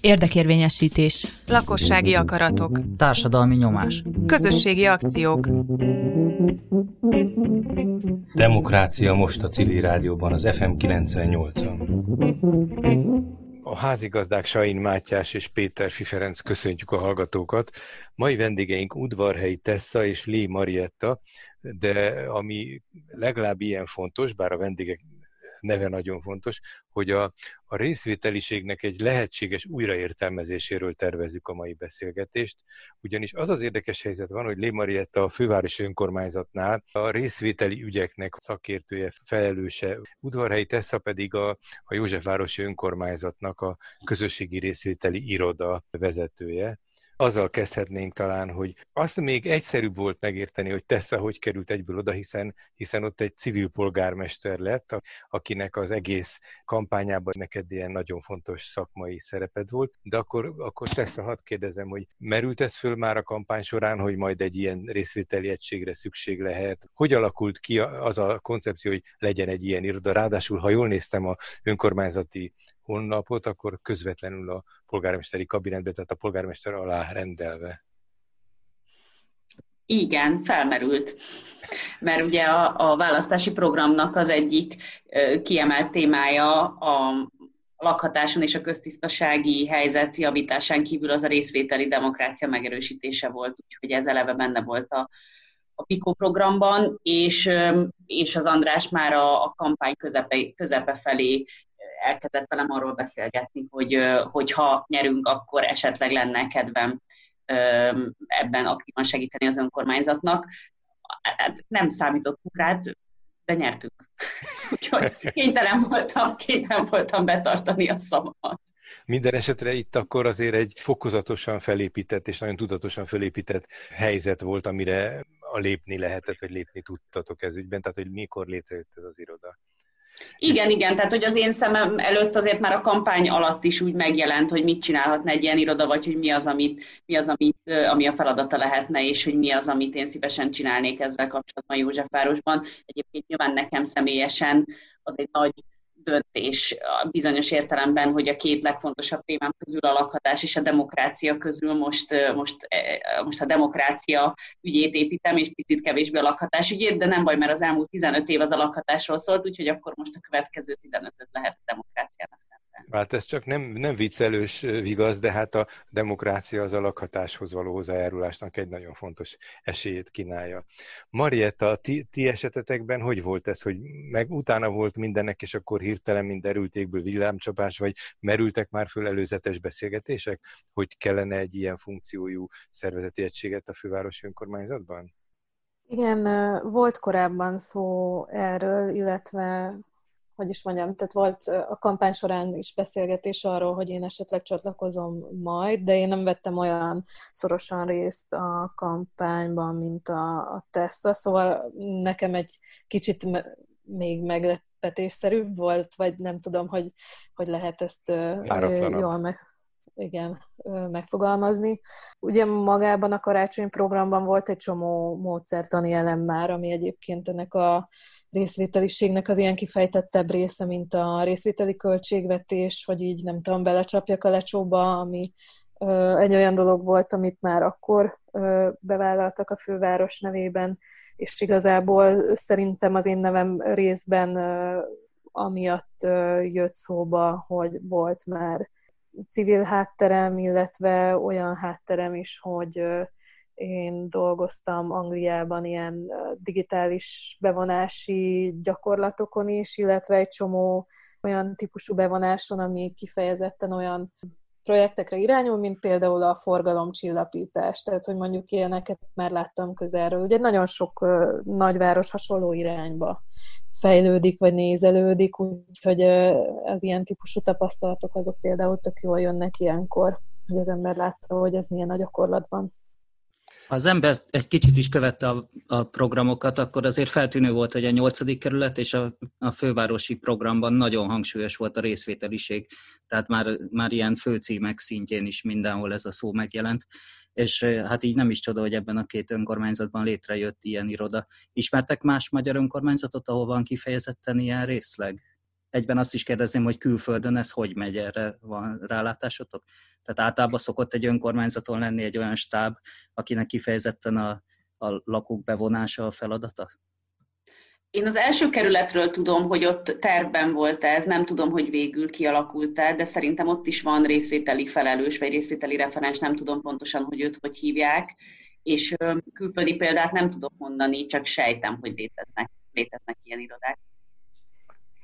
Érdekérvényesítés. Lakossági akaratok. Társadalmi nyomás. Közösségi akciók. Demokrácia most a civil rádióban, az FM 98-on. A házigazdák Sain Mátyás és Péter Fiferenc köszöntjük a hallgatókat. Mai vendégeink Udvarhelyi Tessa és Lee Marietta, de ami legalább ilyen fontos, bár a vendégek neve nagyon fontos, hogy a, a részvételiségnek egy lehetséges újraértelmezéséről tervezzük a mai beszélgetést, ugyanis az az érdekes helyzet van, hogy Lémarietta a fővárosi önkormányzatnál a részvételi ügyeknek szakértője, felelőse, Udvarhelyi Tessa pedig a, a Józsefvárosi önkormányzatnak a közösségi részvételi iroda vezetője azzal kezdhetnénk talán, hogy azt még egyszerűbb volt megérteni, hogy Tessa hogy került egyből oda, hiszen, hiszen ott egy civil polgármester lett, akinek az egész kampányában neked ilyen nagyon fontos szakmai szereped volt. De akkor, akkor Tessa, hadd kérdezem, hogy merült ez föl már a kampány során, hogy majd egy ilyen részvételi egységre szükség lehet? Hogy alakult ki az a koncepció, hogy legyen egy ilyen iroda? Ráadásul, ha jól néztem a önkormányzati honlapot, akkor közvetlenül a polgármesteri kabinetbe, tehát a polgármester alá rendelve. Igen, felmerült. Mert ugye a, a választási programnak az egyik kiemelt témája a lakhatáson és a köztisztasági helyzet javításán kívül az a részvételi demokrácia megerősítése volt, úgyhogy ez eleve benne volt a, a PICO programban, és, és az András már a, a kampány közepe, közepe felé elkezdett velem arról beszélgetni, hogy, hogy ha nyerünk, akkor esetleg lenne kedvem ebben aktívan segíteni az önkormányzatnak. Hát nem számítottunk rá, de nyertünk. Úgyhogy kénytelen voltam, kénytelen voltam betartani a szavamat. Minden esetre itt akkor azért egy fokozatosan felépített és nagyon tudatosan felépített helyzet volt, amire a lépni lehetett, vagy lépni tudtatok ez ügyben, tehát hogy mikor létrejött ez az iroda. Igen, igen, tehát hogy az én szemem előtt azért már a kampány alatt is úgy megjelent, hogy mit csinálhatna egy ilyen iroda, vagy hogy mi az, amit, mi az amit, ami a feladata lehetne, és hogy mi az, amit én szívesen csinálnék ezzel kapcsolatban Józsefvárosban. Egyébként nyilván nekem személyesen az egy nagy döntés bizonyos értelemben, hogy a két legfontosabb témám közül a lakhatás és a demokrácia közül most, most, most a demokrácia ügyét építem, és picit kevésbé a lakhatás ügyét, de nem baj, mert az elmúlt 15 év az a lakhatásról szólt, úgyhogy akkor most a következő 15-öt lehet a demokráciának szemben. Hát ez csak nem, nem viccelős vigaz, de hát a demokrácia az a lakhatáshoz való hozzájárulásnak egy nagyon fontos esélyét kínálja. Marietta, ti, ti esetetekben hogy volt ez, hogy meg utána volt mindennek, és akkor hirtelen mind derültékből villámcsapás, vagy merültek már föl előzetes beszélgetések, hogy kellene egy ilyen funkciójú szervezeti egységet a fővárosi önkormányzatban? Igen, volt korábban szó erről, illetve hogy is mondjam, tehát volt a kampány során is beszélgetés arról, hogy én esetleg csatlakozom majd, de én nem vettem olyan szorosan részt a kampányban, mint a, a Tesla, szóval nekem egy kicsit még meglepetésszerűbb volt, vagy nem tudom, hogy, hogy lehet ezt Áratlanabb. jól meg, igen, megfogalmazni. Ugye magában a karácsony programban volt egy csomó módszertani elem már, ami egyébként ennek a részvételiségnek az ilyen kifejtettebb része, mint a részvételi költségvetés, hogy így nem tudom, belecsapjak a lecsóba, ami ö, egy olyan dolog volt, amit már akkor ö, bevállaltak a főváros nevében, és igazából szerintem az én nevem részben ö, amiatt jött szóba, hogy volt már civil hátterem, illetve olyan hátterem is, hogy én dolgoztam Angliában ilyen digitális bevonási gyakorlatokon is, illetve egy csomó olyan típusú bevonáson, ami kifejezetten olyan projektekre irányul, mint például a forgalomcsillapítás. Tehát, hogy mondjuk ilyeneket már láttam közelről. Ugye nagyon sok nagyváros hasonló irányba fejlődik, vagy nézelődik, úgyhogy uh, az ilyen típusú tapasztalatok azok például tök jól jönnek ilyenkor, hogy az ember látta, hogy ez milyen a gyakorlatban az ember egy kicsit is követte a, a programokat, akkor azért feltűnő volt, hogy a nyolcadik kerület és a, a fővárosi programban nagyon hangsúlyos volt a részvételiség, tehát már, már ilyen főcímek szintjén is mindenhol ez a szó megjelent, és hát így nem is csoda, hogy ebben a két önkormányzatban létrejött ilyen iroda. Ismertek más magyar önkormányzatot, ahol van kifejezetten ilyen részleg? Egyben azt is kérdezném, hogy külföldön ez hogy megy, erre van rálátásotok? Tehát általában szokott egy önkormányzaton lenni egy olyan stáb, akinek kifejezetten a, a lakók bevonása a feladata? Én az első kerületről tudom, hogy ott tervben volt ez, nem tudom, hogy végül kialakult-e, de szerintem ott is van részvételi felelős, vagy részvételi referens, nem tudom pontosan, hogy őt hogy hívják, és külföldi példát nem tudok mondani, csak sejtem, hogy léteznek, léteznek ilyen irodák.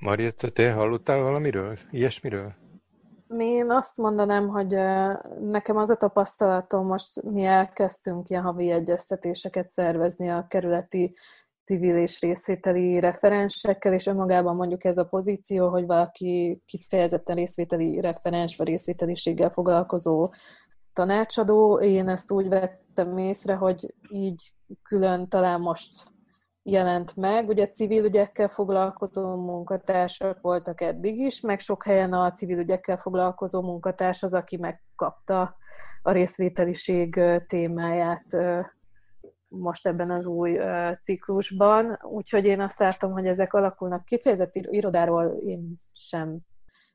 Marietta, te hallottál valamiről? Ilyesmiről? Én azt mondanám, hogy nekem az a tapasztalatom, most mi elkezdtünk ilyen havi egyeztetéseket szervezni a kerületi civil és részvételi referensekkel, és önmagában mondjuk ez a pozíció, hogy valaki kifejezetten részvételi referens vagy részvételiséggel foglalkozó tanácsadó. Én ezt úgy vettem észre, hogy így külön talán most jelent meg. Ugye civil ügyekkel foglalkozó munkatársak voltak eddig is, meg sok helyen a civil ügyekkel foglalkozó munkatárs az, aki megkapta a részvételiség témáját most ebben az új ciklusban. Úgyhogy én azt látom, hogy ezek alakulnak kifejezett irodáról én sem.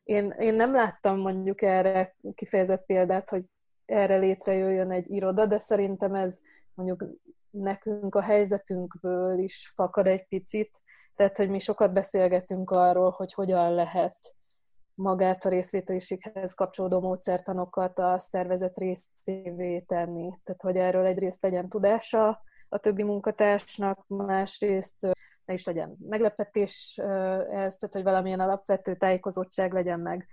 Én, én nem láttam mondjuk erre kifejezett példát, hogy erre létrejöjjön egy iroda, de szerintem ez mondjuk nekünk a helyzetünkből is fakad egy picit, tehát hogy mi sokat beszélgetünk arról, hogy hogyan lehet magát a részvételiséghez kapcsolódó módszertanokat a szervezet részévé tenni. Tehát, hogy erről egyrészt legyen tudása a többi munkatársnak, másrészt ne is legyen meglepetés ez, tehát, hogy valamilyen alapvető tájékozottság legyen meg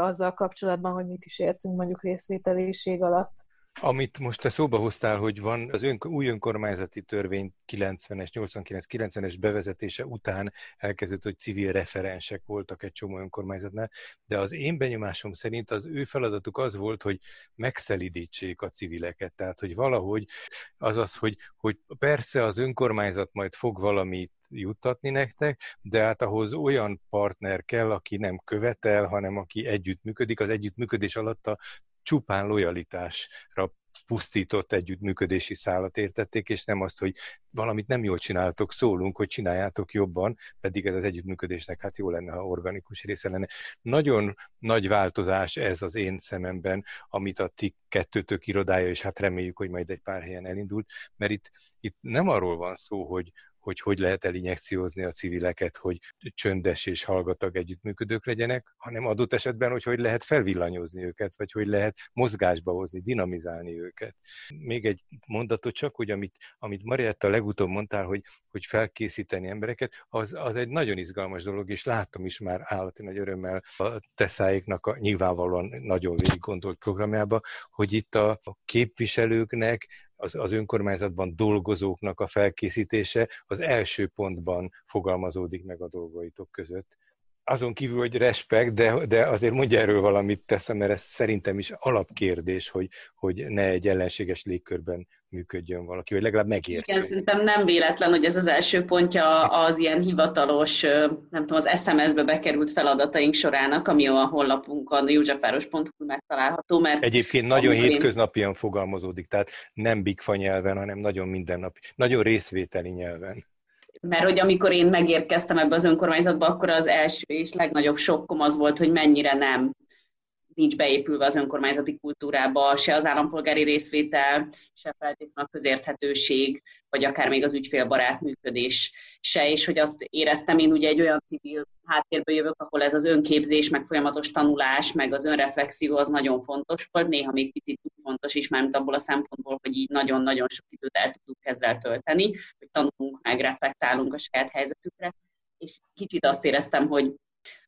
azzal kapcsolatban, hogy mit is értünk mondjuk részvételiség alatt. Amit most te szóba hoztál, hogy van az ön, új önkormányzati törvény 90-es, 89-90-es bevezetése után elkezdett, hogy civil referensek voltak egy csomó önkormányzatnál, de az én benyomásom szerint az ő feladatuk az volt, hogy megszelidítsék a civileket. Tehát, hogy valahogy az az, hogy, hogy persze az önkormányzat majd fog valamit juttatni nektek, de hát ahhoz olyan partner kell, aki nem követel, hanem aki együttműködik. Az együttműködés alatt a csupán lojalitásra pusztított együttműködési szálat értették, és nem azt, hogy valamit nem jól csináltok, szólunk, hogy csináljátok jobban, pedig ez az együttműködésnek hát jó lenne, ha organikus része lenne. Nagyon nagy változás ez az én szememben, amit a ti kettőtök irodája, és hát reméljük, hogy majd egy pár helyen elindult, mert itt, itt nem arról van szó, hogy, hogy hogy lehet elinjekciózni a civileket, hogy csöndes és hallgatag együttműködők legyenek, hanem adott esetben, hogy hogy lehet felvillanyozni őket, vagy hogy lehet mozgásba hozni, dinamizálni őket. Még egy mondatot csak, hogy amit, amit Marietta legutóbb mondtál, hogy, hogy felkészíteni embereket, az, az egy nagyon izgalmas dolog, és láttam is már állati nagy örömmel a teszáiknak a nyilvánvalóan nagyon végig gondolt programjába, hogy itt a, a képviselőknek az, az önkormányzatban dolgozóknak a felkészítése az első pontban fogalmazódik meg a dolgaitok között. Azon kívül, hogy respekt, de, de azért mondja erről valamit teszem, mert ez szerintem is alapkérdés, hogy, hogy ne egy ellenséges légkörben működjön valaki, vagy legalább megértsük. Igen, szerintem nem véletlen, hogy ez az első pontja az ilyen hivatalos, nem tudom, az SMS-be bekerült feladataink sorának, ami a honlapunkon, józsefváros.hu megtalálható, mert... Egyébként nagyon hétköznapian én... fogalmazódik, tehát nem bigfa nyelven, hanem nagyon mindennapi, nagyon részvételi nyelven. Mert hogy amikor én megérkeztem ebbe az önkormányzatba, akkor az első és legnagyobb sokkom az volt, hogy mennyire nem nincs beépülve az önkormányzati kultúrába, se az állampolgári részvétel, se feltétlenül a közérthetőség, vagy akár még az ügyfélbarát működés se, és hogy azt éreztem, én ugye egy olyan civil háttérből jövök, ahol ez az önképzés, meg folyamatos tanulás, meg az önreflexió az nagyon fontos volt, néha még picit túl fontos is, mert abból a szempontból, hogy így nagyon-nagyon sok időt el tudunk ezzel tölteni, hogy tanulunk meg, reflektálunk a saját helyzetükre, és kicsit azt éreztem, hogy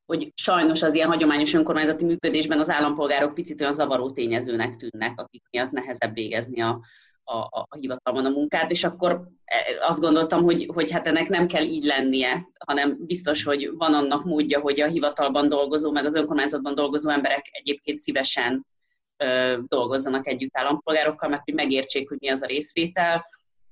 hogy sajnos az ilyen hagyományos önkormányzati működésben az állampolgárok picit olyan zavaró tényezőnek tűnnek, akik miatt nehezebb végezni a, a, a hivatalban a munkát, és akkor e, azt gondoltam, hogy, hogy hát ennek nem kell így lennie, hanem biztos, hogy van annak módja, hogy a hivatalban dolgozó, meg az önkormányzatban dolgozó emberek egyébként szívesen ö, dolgozzanak együtt állampolgárokkal, meg hogy megértsék, hogy mi az a részvétel,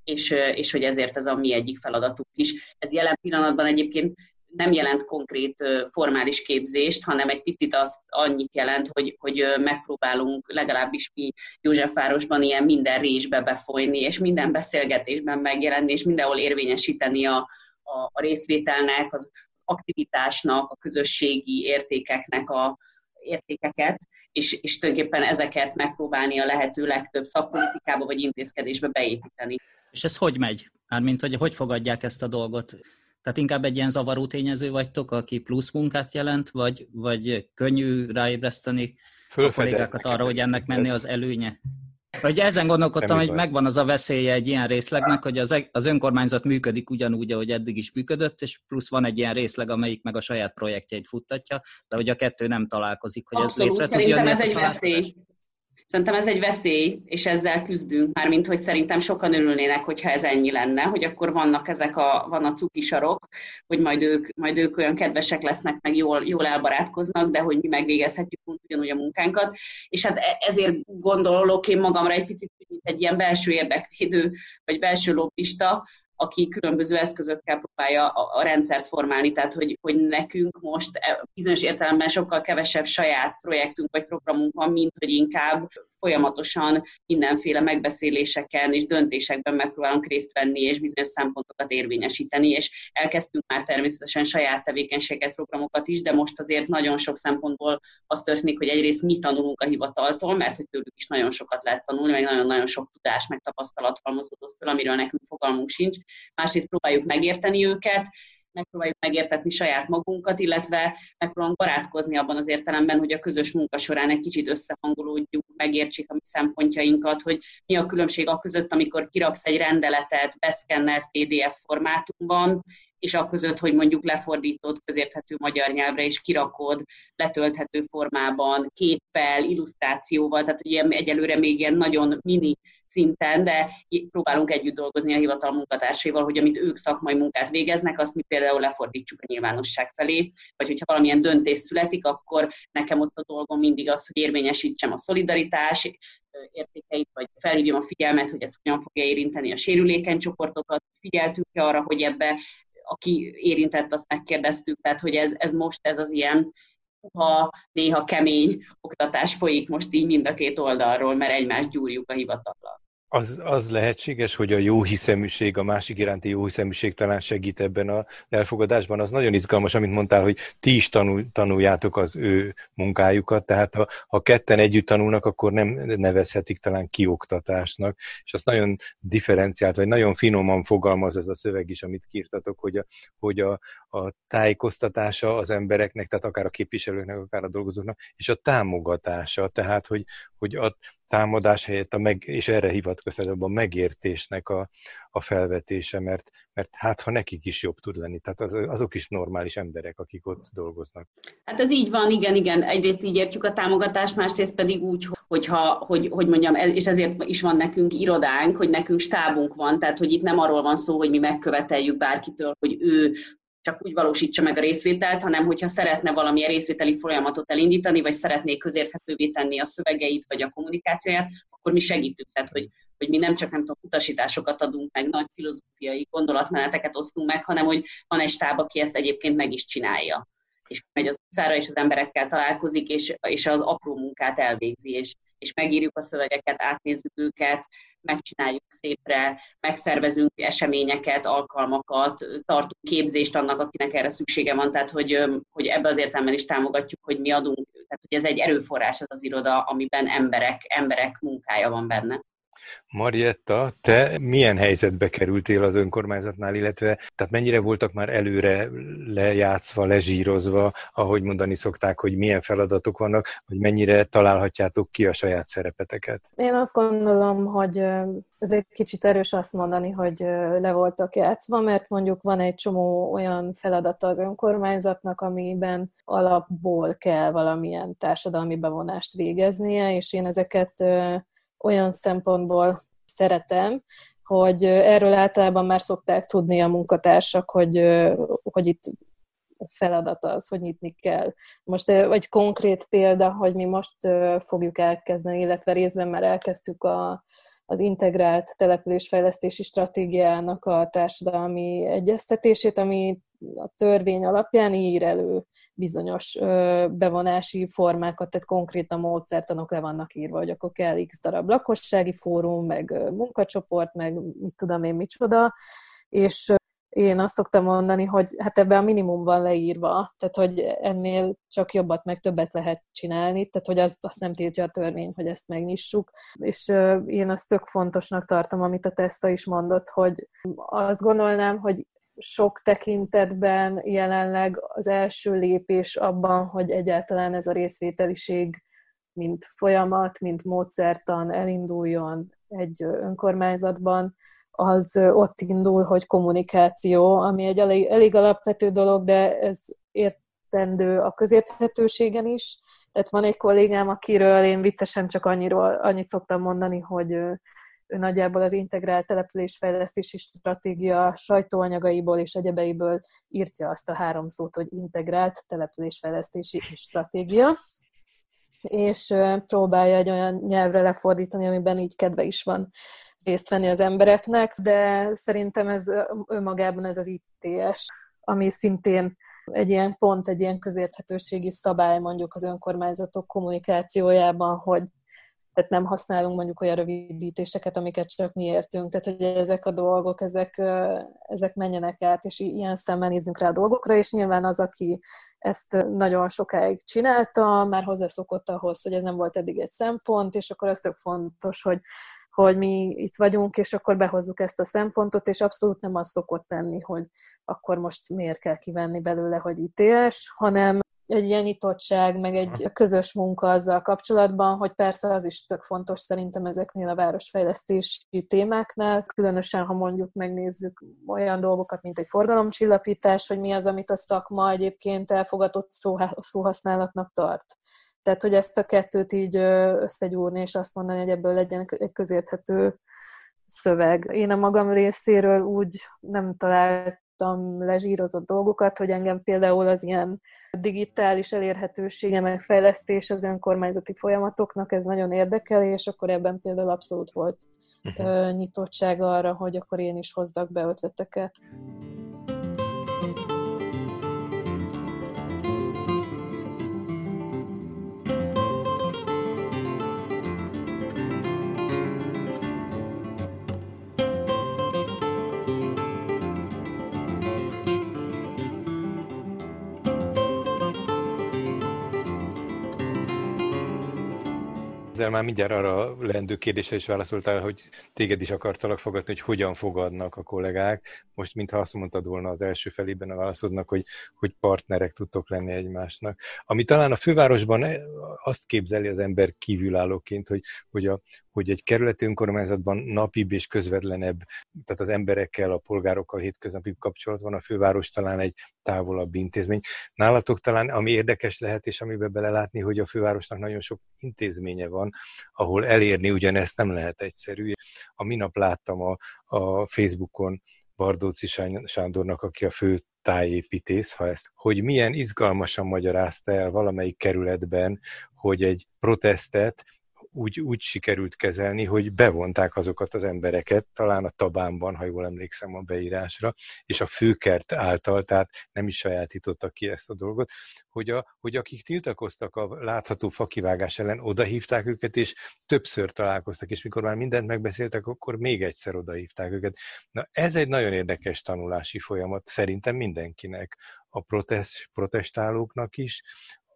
és, és hogy ezért ez a mi egyik feladatuk is. Ez jelen pillanatban egyébként nem jelent konkrét formális képzést, hanem egy picit azt annyit jelent, hogy, hogy megpróbálunk legalábbis mi Józsefvárosban ilyen minden résbe befolyni, és minden beszélgetésben megjelenni, és mindenhol érvényesíteni a, a, a részvételnek, az aktivitásnak, a közösségi értékeknek a értékeket, és, és tulajdonképpen ezeket megpróbálni a lehető legtöbb szakpolitikába vagy intézkedésbe beépíteni. És ez hogy megy? Mármint, hogy hogy fogadják ezt a dolgot? Tehát inkább egy ilyen zavaró tényező vagytok, aki plusz munkát jelent, vagy, vagy könnyű ráébreszteni a kollégákat arra, hogy ennek menni az előnye? Vagy ezen gondolkodtam, hogy megvan az a veszélye egy ilyen részlegnek, hogy az, e- az önkormányzat működik ugyanúgy, ahogy eddig is működött, és plusz van egy ilyen részleg, amelyik meg a saját projektjeit futtatja, de hogy a kettő nem találkozik, hogy Abszolút, ez létre tud jönni. ez egy veszély. Szerintem ez egy veszély, és ezzel küzdünk, mármint hogy szerintem sokan örülnének, hogyha ez ennyi lenne, hogy akkor vannak ezek a, van a cukisarok, hogy majd ők, majd ők olyan kedvesek lesznek, meg jól, jól elbarátkoznak, de hogy mi megvégezhetjük ugyanúgy a munkánkat. És hát e, ezért gondolok én magamra egy picit, mint egy ilyen belső érdekvédő, vagy belső lobbista, aki különböző eszközökkel próbálja a, a rendszert formálni, tehát hogy, hogy nekünk most e, bizonyos értelemben sokkal kevesebb saját projektünk vagy programunk van, mint hogy inkább folyamatosan mindenféle megbeszéléseken és döntésekben megpróbálunk részt venni, és bizonyos szempontokat érvényesíteni, és elkezdtünk már természetesen saját tevékenységet, programokat is, de most azért nagyon sok szempontból az történik, hogy egyrészt mi tanulunk a hivataltól, mert hogy tőlük is nagyon sokat lehet tanulni, meg nagyon-nagyon sok tudás, meg tapasztalat halmozódott föl, amiről nekünk fogalmunk sincs. Másrészt próbáljuk megérteni őket, megpróbáljuk megértetni saját magunkat, illetve megpróbálunk barátkozni abban az értelemben, hogy a közös munka során egy kicsit összehangolódjuk, megértsék a mi szempontjainkat, hogy mi a különbség a között, amikor kiraksz egy rendeletet beszkennelt PDF formátumban, és a között, hogy mondjuk lefordítod közérthető magyar nyelvre, és kirakod letölthető formában, képpel, illusztrációval, tehát ugye egyelőre még ilyen nagyon mini szinten, de próbálunk együtt dolgozni a hivatal munkatársaival, hogy amit ők szakmai munkát végeznek, azt mi például lefordítsuk a nyilvánosság felé, vagy hogyha valamilyen döntés születik, akkor nekem ott a dolgom mindig az, hogy érvényesítsem a szolidaritás értékeit, vagy felhívjam a figyelmet, hogy ez hogyan fogja érinteni a sérülékeny csoportokat. Figyeltünk arra, hogy ebbe aki érintett, azt megkérdeztük, tehát hogy ez, ez most ez az ilyen ha néha kemény oktatás folyik most így mind a két oldalról, mert egymást gyúrjuk a hivatallal. Az, az lehetséges, hogy a jó hiszeműség, a másik iránti jó hiszeműség talán segít ebben az elfogadásban. Az nagyon izgalmas, amit mondtál, hogy ti is tanul, tanuljátok az ő munkájukat, tehát ha, ha ketten együtt tanulnak, akkor nem nevezhetik talán kioktatásnak, és azt nagyon differenciált, vagy nagyon finoman fogalmaz ez a szöveg is, amit kírtatok, hogy a, hogy a, a tájékoztatása az embereknek, tehát akár a képviselőknek, akár a dolgozóknak, és a támogatása, tehát hogy, hogy a támadás helyett, a meg, és erre hivatkoztat a megértésnek a, a felvetése, mert, mert hát ha nekik is jobb tud lenni, tehát az, azok is normális emberek, akik ott dolgoznak. Hát ez így van, igen, igen. Egyrészt így értjük a támogatást, másrészt pedig úgy, hogyha, hogy, hogy mondjam, és ezért is van nekünk irodánk, hogy nekünk stábunk van, tehát hogy itt nem arról van szó, hogy mi megköveteljük bárkitől, hogy ő csak úgy valósítsa meg a részvételt, hanem hogyha szeretne valamilyen részvételi folyamatot elindítani, vagy szeretné közérthetővé tenni a szövegeit, vagy a kommunikációját, akkor mi segítünk. Tehát, hogy, hogy mi nem csak nem tudom, utasításokat adunk meg, nagy filozófiai gondolatmeneteket osztunk meg, hanem hogy van egy stáb, aki ezt egyébként meg is csinálja. És megy az utcára, és az emberekkel találkozik, és, és az apró munkát elvégzi, és és megírjuk a szövegeket, átnézzük őket, megcsináljuk szépre, megszervezünk eseményeket, alkalmakat, tartunk képzést annak, akinek erre szüksége van, tehát hogy, hogy ebbe az értelemben is támogatjuk, hogy mi adunk, tehát hogy ez egy erőforrás az az iroda, amiben emberek, emberek munkája van benne. Marietta, te milyen helyzetbe kerültél az önkormányzatnál, illetve tehát mennyire voltak már előre lejátszva, lezsírozva, ahogy mondani szokták, hogy milyen feladatok vannak, hogy mennyire találhatjátok ki a saját szerepeteket? Én azt gondolom, hogy ez egy kicsit erős azt mondani, hogy le voltak játszva, mert mondjuk van egy csomó olyan feladata az önkormányzatnak, amiben alapból kell valamilyen társadalmi bevonást végeznie, és én ezeket olyan szempontból szeretem, hogy erről általában már szokták tudni a munkatársak, hogy, hogy itt feladat az, hogy nyitni kell. Most egy konkrét példa, hogy mi most fogjuk elkezdeni, illetve részben már elkezdtük a, az integrált településfejlesztési stratégiának a társadalmi egyeztetését, ami a törvény alapján ír elő bizonyos bevonási formákat, tehát konkrétan módszertanok le vannak írva, hogy akkor kell x darab lakossági fórum, meg munkacsoport, meg mit tudom én micsoda, és én azt szoktam mondani, hogy hát ebben a minimum van leírva, tehát hogy ennél csak jobbat meg többet lehet csinálni, tehát hogy azt, azt nem tiltja a törvény, hogy ezt megnyissuk. És én azt tök fontosnak tartom, amit a Testa is mondott, hogy azt gondolnám, hogy sok tekintetben jelenleg az első lépés abban, hogy egyáltalán ez a részvételiség mint folyamat, mint módszertan elinduljon egy önkormányzatban, az ott indul, hogy kommunikáció, ami egy elég, elég alapvető dolog, de ez értendő a közérthetőségen is. Tehát van egy kollégám, akiről én viccesen csak annyiról, annyit szoktam mondani, hogy ő, ő nagyjából az integrált településfejlesztési stratégia sajtóanyagaiból és egyebeiből írtja azt a három szót, hogy integrált településfejlesztési stratégia és próbálja egy olyan nyelvre lefordítani, amiben így kedve is van részt venni az embereknek, de szerintem ez önmagában ez az ITS, ami szintén egy ilyen pont, egy ilyen közérthetőségi szabály mondjuk az önkormányzatok kommunikációjában, hogy tehát nem használunk mondjuk olyan rövidítéseket, amiket csak mi értünk, tehát hogy ezek a dolgok, ezek, ezek menjenek át, és ilyen szemmel nézzünk rá a dolgokra, és nyilván az, aki ezt nagyon sokáig csinálta, már hozzászokott ahhoz, hogy ez nem volt eddig egy szempont, és akkor az tök fontos, hogy hogy mi itt vagyunk, és akkor behozzuk ezt a szempontot, és abszolút nem az szokott lenni, hogy akkor most miért kell kivenni belőle, hogy ítéles, hanem egy ilyen nyitottság, meg egy közös munka azzal kapcsolatban, hogy persze az is tök fontos szerintem ezeknél a városfejlesztési témáknál, különösen, ha mondjuk megnézzük olyan dolgokat, mint egy forgalomcsillapítás, hogy mi az, amit a szakma egyébként elfogadott szóhasználatnak tart. Tehát, hogy ezt a kettőt így összegyúrni, és azt mondani, hogy ebből legyen egy közérthető szöveg. Én a magam részéről úgy nem találtam lezsírozott dolgokat, hogy engem például az ilyen digitális elérhetősége, meg fejlesztés az önkormányzati folyamatoknak, ez nagyon érdekel, és akkor ebben például abszolút volt uh-huh. nyitottság arra, hogy akkor én is hozzak be ötleteket. Ezzel már mindjárt arra leendő kérdésre is válaszoltál, hogy téged is akartalak fogadni, hogy hogyan fogadnak a kollégák. Most mintha azt mondtad volna az első felében a válaszodnak, hogy, hogy partnerek tudtok lenni egymásnak. Ami talán a fővárosban azt képzeli az ember kívülállóként, hogy, hogy, a, hogy egy kerületi önkormányzatban napibb és közvetlenebb, tehát az emberekkel, a polgárokkal hétköznapi kapcsolat van, a főváros talán egy távolabb intézmény. Nálatok talán, ami érdekes lehet, és amiben belelátni, hogy a fővárosnak nagyon sok intézménye van, ahol elérni ugyanezt nem lehet egyszerű. A minap láttam a, a Facebookon Bardóci Sándornak, aki a fő tájépítész, ha ezt, hogy milyen izgalmasan magyarázta el valamelyik kerületben, hogy egy protestet úgy, úgy sikerült kezelni, hogy bevonták azokat az embereket, talán a Tabánban, ha jól emlékszem a beírásra, és a főkert által, tehát nem is sajátítottak ki ezt a dolgot, hogy, a, hogy akik tiltakoztak a látható fakivágás ellen, odahívták őket, és többször találkoztak, és mikor már mindent megbeszéltek, akkor még egyszer odahívták őket. Na, ez egy nagyon érdekes tanulási folyamat, szerintem mindenkinek, a protest, protestálóknak is,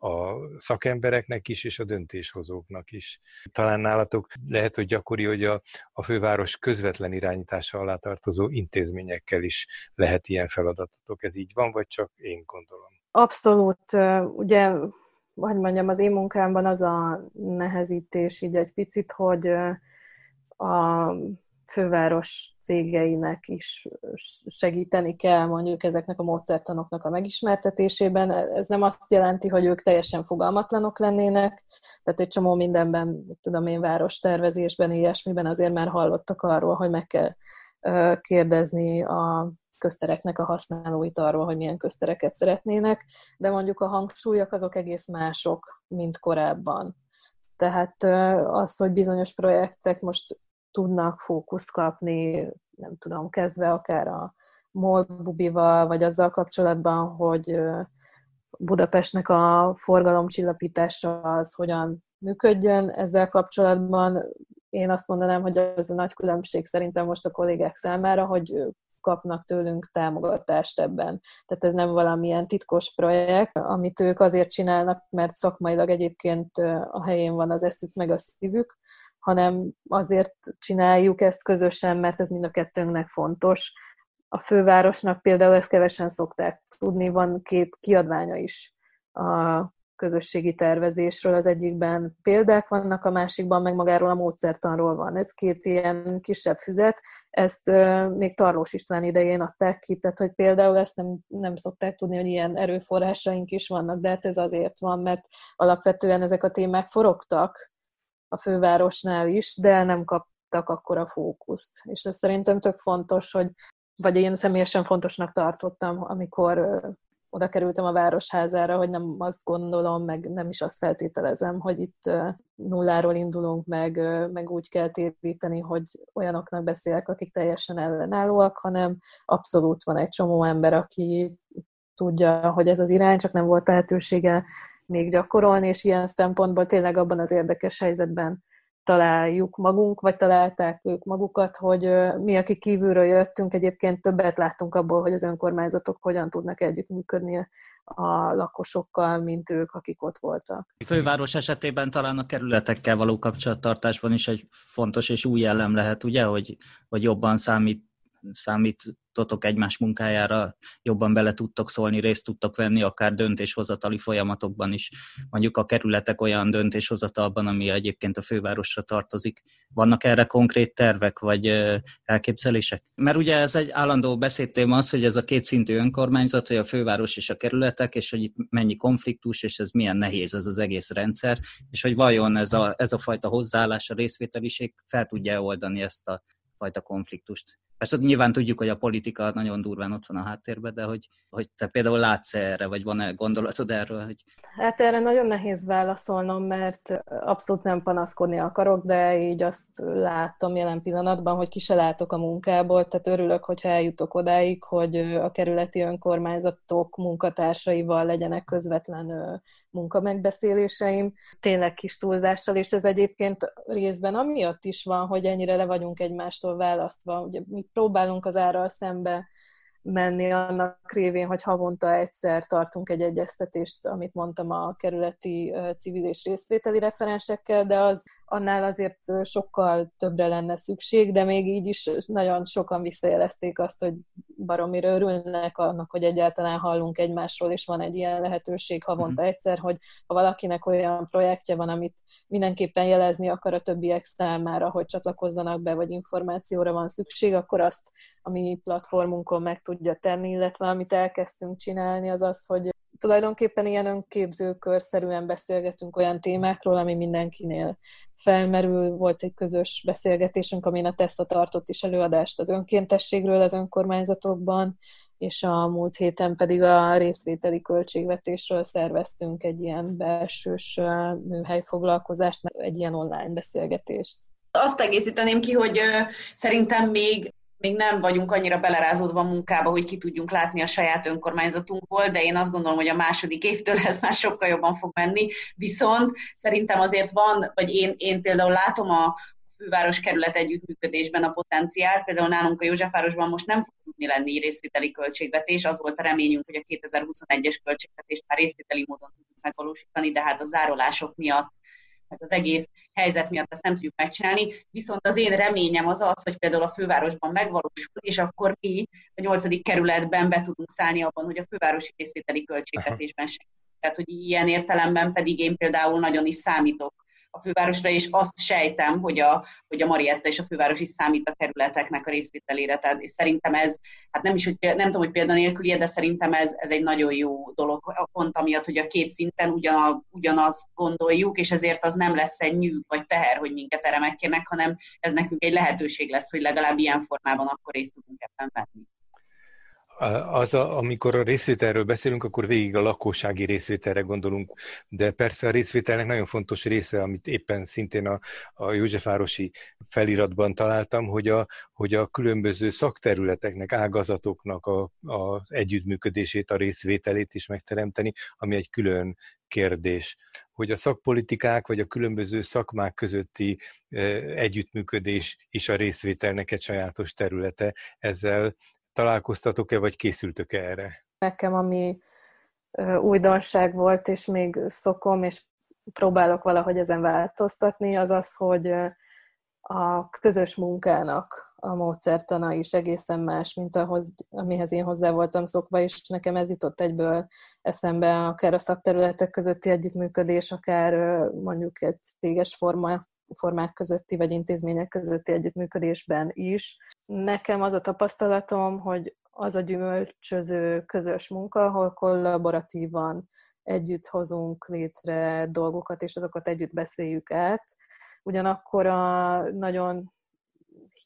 a szakembereknek is, és a döntéshozóknak is. Talán nálatok lehet, hogy gyakori, hogy a, a főváros közvetlen irányítása alá tartozó intézményekkel is lehet ilyen feladatotok. Ez így van, vagy csak én gondolom? Abszolút. Ugye, hogy mondjam, az én munkámban az a nehezítés így egy picit, hogy a főváros cégeinek is segíteni kell mondjuk ezeknek a módszertanoknak a megismertetésében. Ez nem azt jelenti, hogy ők teljesen fogalmatlanok lennének, tehát egy csomó mindenben, tudom én, várostervezésben, ilyesmiben azért már hallottak arról, hogy meg kell kérdezni a köztereknek a használóit arról, hogy milyen köztereket szeretnének, de mondjuk a hangsúlyok azok egész mások, mint korábban. Tehát az, hogy bizonyos projektek most tudnak fókuszt kapni, nem tudom, kezdve akár a Molbubival, vagy azzal kapcsolatban, hogy Budapestnek a forgalomcsillapítása az hogyan működjön. Ezzel kapcsolatban én azt mondanám, hogy az a nagy különbség szerintem most a kollégák számára, hogy kapnak tőlünk támogatást ebben. Tehát ez nem valamilyen titkos projekt, amit ők azért csinálnak, mert szakmailag egyébként a helyén van az eszük meg a szívük, hanem azért csináljuk ezt közösen, mert ez mind a kettőnknek fontos. A fővárosnak például ezt kevesen szokták tudni, van két kiadványa is a közösségi tervezésről. Az egyikben példák vannak, a másikban meg magáról a módszertanról van. Ez két ilyen kisebb füzet, ezt ö, még Tarlós István idején adták ki, tehát hogy például ezt nem, nem szokták tudni, hogy ilyen erőforrásaink is vannak, de hát ez azért van, mert alapvetően ezek a témák forogtak a fővárosnál is, de nem kaptak akkor a fókuszt. És ez szerintem tök fontos, hogy vagy én személyesen fontosnak tartottam, amikor oda kerültem a városházára, hogy nem azt gondolom, meg nem is azt feltételezem, hogy itt nulláról indulunk, meg, meg úgy kell téríteni, hogy olyanoknak beszélek, akik teljesen ellenállóak, hanem abszolút van egy csomó ember, aki tudja, hogy ez az irány, csak nem volt lehetősége még gyakorolni, és ilyen szempontból tényleg abban az érdekes helyzetben találjuk magunk, vagy találták ők magukat, hogy mi, akik kívülről jöttünk, egyébként többet láttunk abból, hogy az önkormányzatok hogyan tudnak együttműködni a lakosokkal, mint ők, akik ott voltak. A főváros esetében talán a kerületekkel való kapcsolattartásban is egy fontos és új jellem lehet, ugye, hogy, hogy jobban számít számítotok egymás munkájára, jobban bele tudtok szólni, részt tudtok venni, akár döntéshozatali folyamatokban is. Mondjuk a kerületek olyan döntéshozatalban, ami egyébként a fővárosra tartozik. Vannak erre konkrét tervek, vagy elképzelések? Mert ugye ez egy állandó beszédtéma az, hogy ez a kétszintű önkormányzat, hogy a főváros és a kerületek, és hogy itt mennyi konfliktus, és ez milyen nehéz ez az egész rendszer, és hogy vajon ez a, ez a fajta hozzáállás, a részvételiség fel tudja oldani ezt a fajta konfliktust. Persze nyilván tudjuk, hogy a politika nagyon durván ott van a háttérben, de hogy, hogy te például látsz erre, vagy van-e gondolatod erről? Hogy... Hát erre nagyon nehéz válaszolnom, mert abszolút nem panaszkodni akarok, de így azt látom jelen pillanatban, hogy ki se látok a munkából, tehát örülök, hogyha eljutok odáig, hogy a kerületi önkormányzatok munkatársaival legyenek közvetlen munkamegbeszéléseim, tényleg kis túlzással, és ez egyébként részben amiatt is van, hogy ennyire le vagyunk egymástól választva. Ugye mi próbálunk az árral szembe menni annak révén, hogy havonta egyszer tartunk egy egyeztetést, amit mondtam a kerületi civil és részvételi referensekkel, de az annál azért sokkal többre lenne szükség, de még így is nagyon sokan visszajelezték azt, hogy baromira örülnek annak, hogy egyáltalán hallunk egymásról, és van egy ilyen lehetőség havonta mhm. egyszer, hogy ha valakinek olyan projektje van, amit mindenképpen jelezni akar a többiek számára, hogy csatlakozzanak be, vagy információra van szükség, akkor azt a mi platformunkon meg tudja tenni, illetve amit elkezdtünk csinálni, az az, hogy tulajdonképpen ilyen önképzőkörszerűen beszélgetünk olyan témákról, ami mindenkinél felmerül. Volt egy közös beszélgetésünk, amin a Teszta tartott is előadást az önkéntességről az önkormányzatokban, és a múlt héten pedig a részvételi költségvetésről szerveztünk egy ilyen belsős műhelyfoglalkozást, egy ilyen online beszélgetést. Azt egészíteném ki, hogy szerintem még még nem vagyunk annyira belerázódva a munkába, hogy ki tudjunk látni a saját önkormányzatunkból, de én azt gondolom, hogy a második évtől ez már sokkal jobban fog menni. Viszont szerintem azért van, vagy én, én például látom a főváros kerület együttműködésben a potenciált. Például nálunk a Józsefvárosban most nem fog tudni lenni részvételi költségvetés. Az volt a reményünk, hogy a 2021-es költségvetést már részvételi módon tudjuk megvalósítani, de hát a zárolások miatt meg az egész helyzet miatt ezt nem tudjuk megcsinálni. Viszont az én reményem az az, hogy például a fővárosban megvalósul, és akkor mi a nyolcadik kerületben be tudunk szállni abban, hogy a fővárosi részvételi költségvetésben segítünk. Tehát, hogy ilyen értelemben pedig én például nagyon is számítok a fővárosra, és azt sejtem, hogy a, hogy a Marietta és a főváros is számít a kerületeknek a részvételére. Tehát és szerintem ez, hát nem is, hogy nem tudom, hogy példanélküli, de szerintem ez, ez egy nagyon jó dolog, pont amiatt, hogy a két szinten ugyan, ugyanazt gondoljuk, és ezért az nem lesz egy nyűg vagy teher, hogy minket erre megkérnek, hanem ez nekünk egy lehetőség lesz, hogy legalább ilyen formában akkor részt tudunk ebben venni. Az, a, amikor a részvételről beszélünk, akkor végig a lakossági részvételre gondolunk, de persze a részvételnek nagyon fontos része, amit éppen szintén a, a Józsefvárosi feliratban találtam, hogy a, hogy a különböző szakterületeknek, ágazatoknak a, a együttműködését, a részvételét is megteremteni, ami egy külön kérdés, hogy a szakpolitikák vagy a különböző szakmák közötti együttműködés is a részvételnek egy sajátos területe. Ezzel találkoztatok-e, vagy készültök -e erre? Nekem, ami újdonság volt, és még szokom, és próbálok valahogy ezen változtatni, az az, hogy a közös munkának a módszertana is egészen más, mint ahhoz, amihez én hozzá voltam szokva, és nekem ez jutott egyből eszembe, akár a szakterületek közötti együttműködés, akár mondjuk egy céges forma, formák közötti, vagy intézmények közötti együttműködésben is. Nekem az a tapasztalatom, hogy az a gyümölcsöző közös munka, ahol kollaboratívan együtt hozunk létre dolgokat, és azokat együtt beszéljük át. Ugyanakkor a nagyon